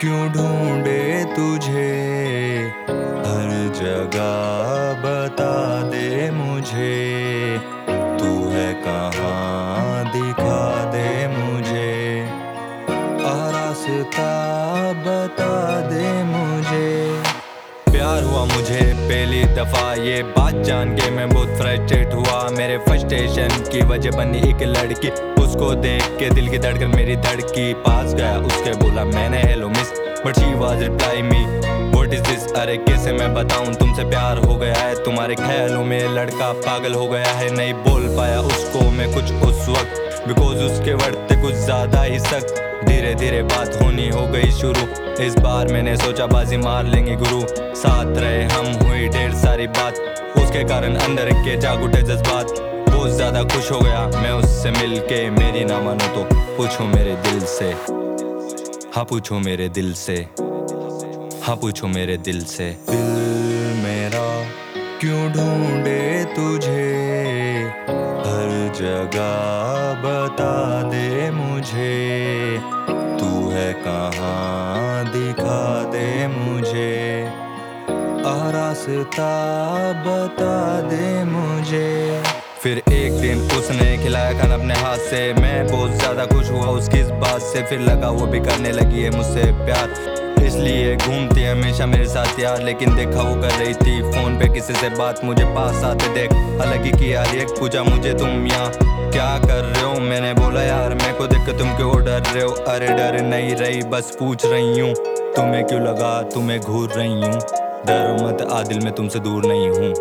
क्यों ढूंढे तुझे? हर जगह बता दे मुझे। तू है कहाँ? दिखा दे मुझे। आ रास्ता बता पहली दफ़ा, ये बात जान के मैं बहुत फ्रस्ट्रेट हुआ। मेरे फ्रस्ट्रेशन की वजह बनी एक लड़की। उसको देख के दिल की धड़कन मेरी धड़की पास गया। उसके बोला, मैंने hello miss but she was reply me what is this अरे, कैसे मैं बताऊँ? तुमसे प्यार हो गया है, तुम्हारे ख्यालों में लड़का पागल हो गया है। नहीं बोल पाया उसको मैं कुछ उस वक्त बिकॉज़ उसके बढ़ते कुछ ज़्यादा ही सख्त धीरे धीरे बात होनी हो गई शुरू। इस बार मैंने सोचा बाजी मार लेंगे गुरु। साथ रहे हम, हुई ढेर सारी बात। उसके कारण अंदर के जाग उठे जज्बात। बहुत ज़्यादा खुश हो गया मैं उससे मिल के मेरी ना मानो तो पूछो मेरे दिल से। हाँ पूछो मेरे दिल से। हाँ पूछो मेरे दिल से। दिल मेरा क्यों ढूंढे तुझे? जगह बता दे मुझे। तू है कहाँ? दिखा दे मुझे। रास्ता बता दे मुझे। फिर एक दिन उसने खिलाया खाना अपने हाथ से। मैं बहुत ज़्यादा खुश हुआ उसकी इस बात से। फिर लगा वो भी करने लगी है मुझसे प्यार। इसलिए घूमती हमेशा मेरे साथ यार, लेकिन देखा वो कर रही थी। फ़ोन पे किसी से बात, मुझे पास आते देख। हालाँकि कि यार एक पूछा मुझे तुम यहाँ क्या कर रहे हो? मैंने बोला, यार मैं को देख, तुम क्यों डर रहे हो? अरे, डर नहीं रही, बस पूछ रही हूँ। तुम्हें क्यों लगा? तुम्हें घूर रही हूँ। डरो मत, आदिल, मैं तुमसे दूर नहीं हूँ।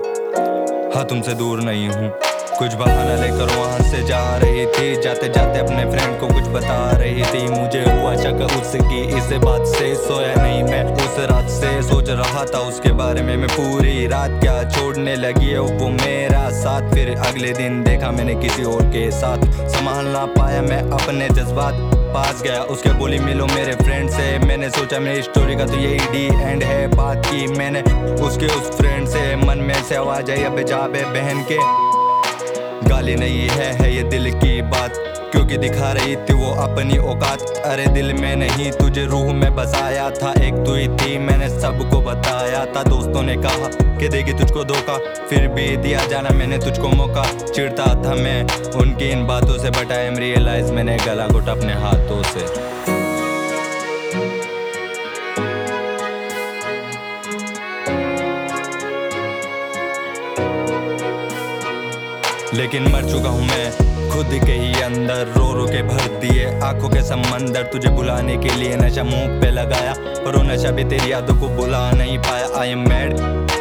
हाँ तुमसे दूर नहीं हूँ। कुछ बहाना लेकर वहाँ से जा रही थी। जाते जाते अपने फ्रेंड को कुछ बता रही थी। मुझे हुआ शक उसकी इस बात से। सोया नहीं मैं उस रात से। सोच रहा था उसके बारे में मैं पूरी रात क्या छोड़ने लगी है। वो मेरा साथ। फिर अगले दिन देखा मैंने किसी और के साथ। संभाल ना पाया मैं अपने जज्बात। पास गया उसके बोली, मिलो मेरे फ्रेंड से। मैंने सोचा मेरी स्टोरी का तो यही डी एंड है। बात की मैंने उसके उस फ्रेंड से। मन में से आवाज़ आई अब जाबे बहन के। गाली नहीं है है ये दिल की बात। क्योंकि दिखा रही थी वो अपनी औकात। अरे दिल में नहीं, तुझे रूह में बसाया था। एक तू ही थी, मैंने सबको बताया था। दोस्तों ने कहा कि देगी तुझको धोखा। फिर भी दिया जाना मैंने तुझको मौका। चिढ़ता था मैं उनकी इन बातों से बट आई एम रियलाइज़ मैंने गला घुटा अपने हाथों से। लेकिन मर चुका हूँ मैं। खुद के ही अंदर रो रो के भर दिए। आँखों के समंदर तुझे बुलाने के लिए नशा मुँह पे लगाया। पर वो नशा भी तेरी यादों को बुला नहीं पाया। आई एम मैड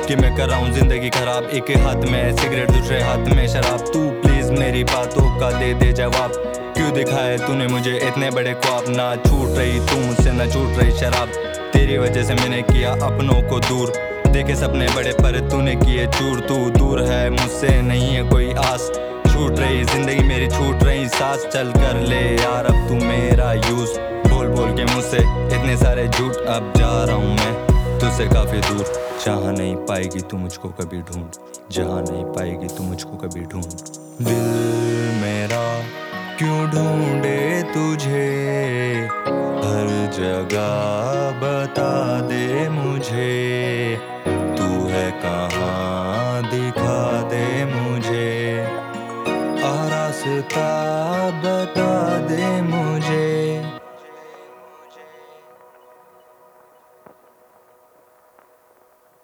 कि मैं कर रहा हूँ ज़िंदगी खराब। एक हाथ में सिगरेट, दूसरे हाथ में शराब। तू प्लीज़ मेरी बातों का दे दे जवाब। क्यों दिखाए तूने मुझे इतने बड़े ख्वाब? ना छूट रही तू मुझसे, ना छूट रही शराब। तेरी वजह से मैंने किया अपनों को दूर। देखे सपने बड़े, पर तूने किए चूर। तू दूर है, मुझसे नहीं है कोई आस। छूट रही ज़िंदगी मेरी, छूट रही सांस। चल कर ले यार, अब तू मेरा यूज़। बोल बोल के मुझसे इतने सारे झूठ, अब जा रहा हूँ मैं तुझसे काफ़ी दूर। जहाँ नहीं पाएगी तू मुझको कभी ढूंढ। जहाँ नहीं पाएगी तू मुझको कभी ढूंढ। दिल मेरा क्यों ढूंढे तुझे? हर जगह बता दे मुझे। demon.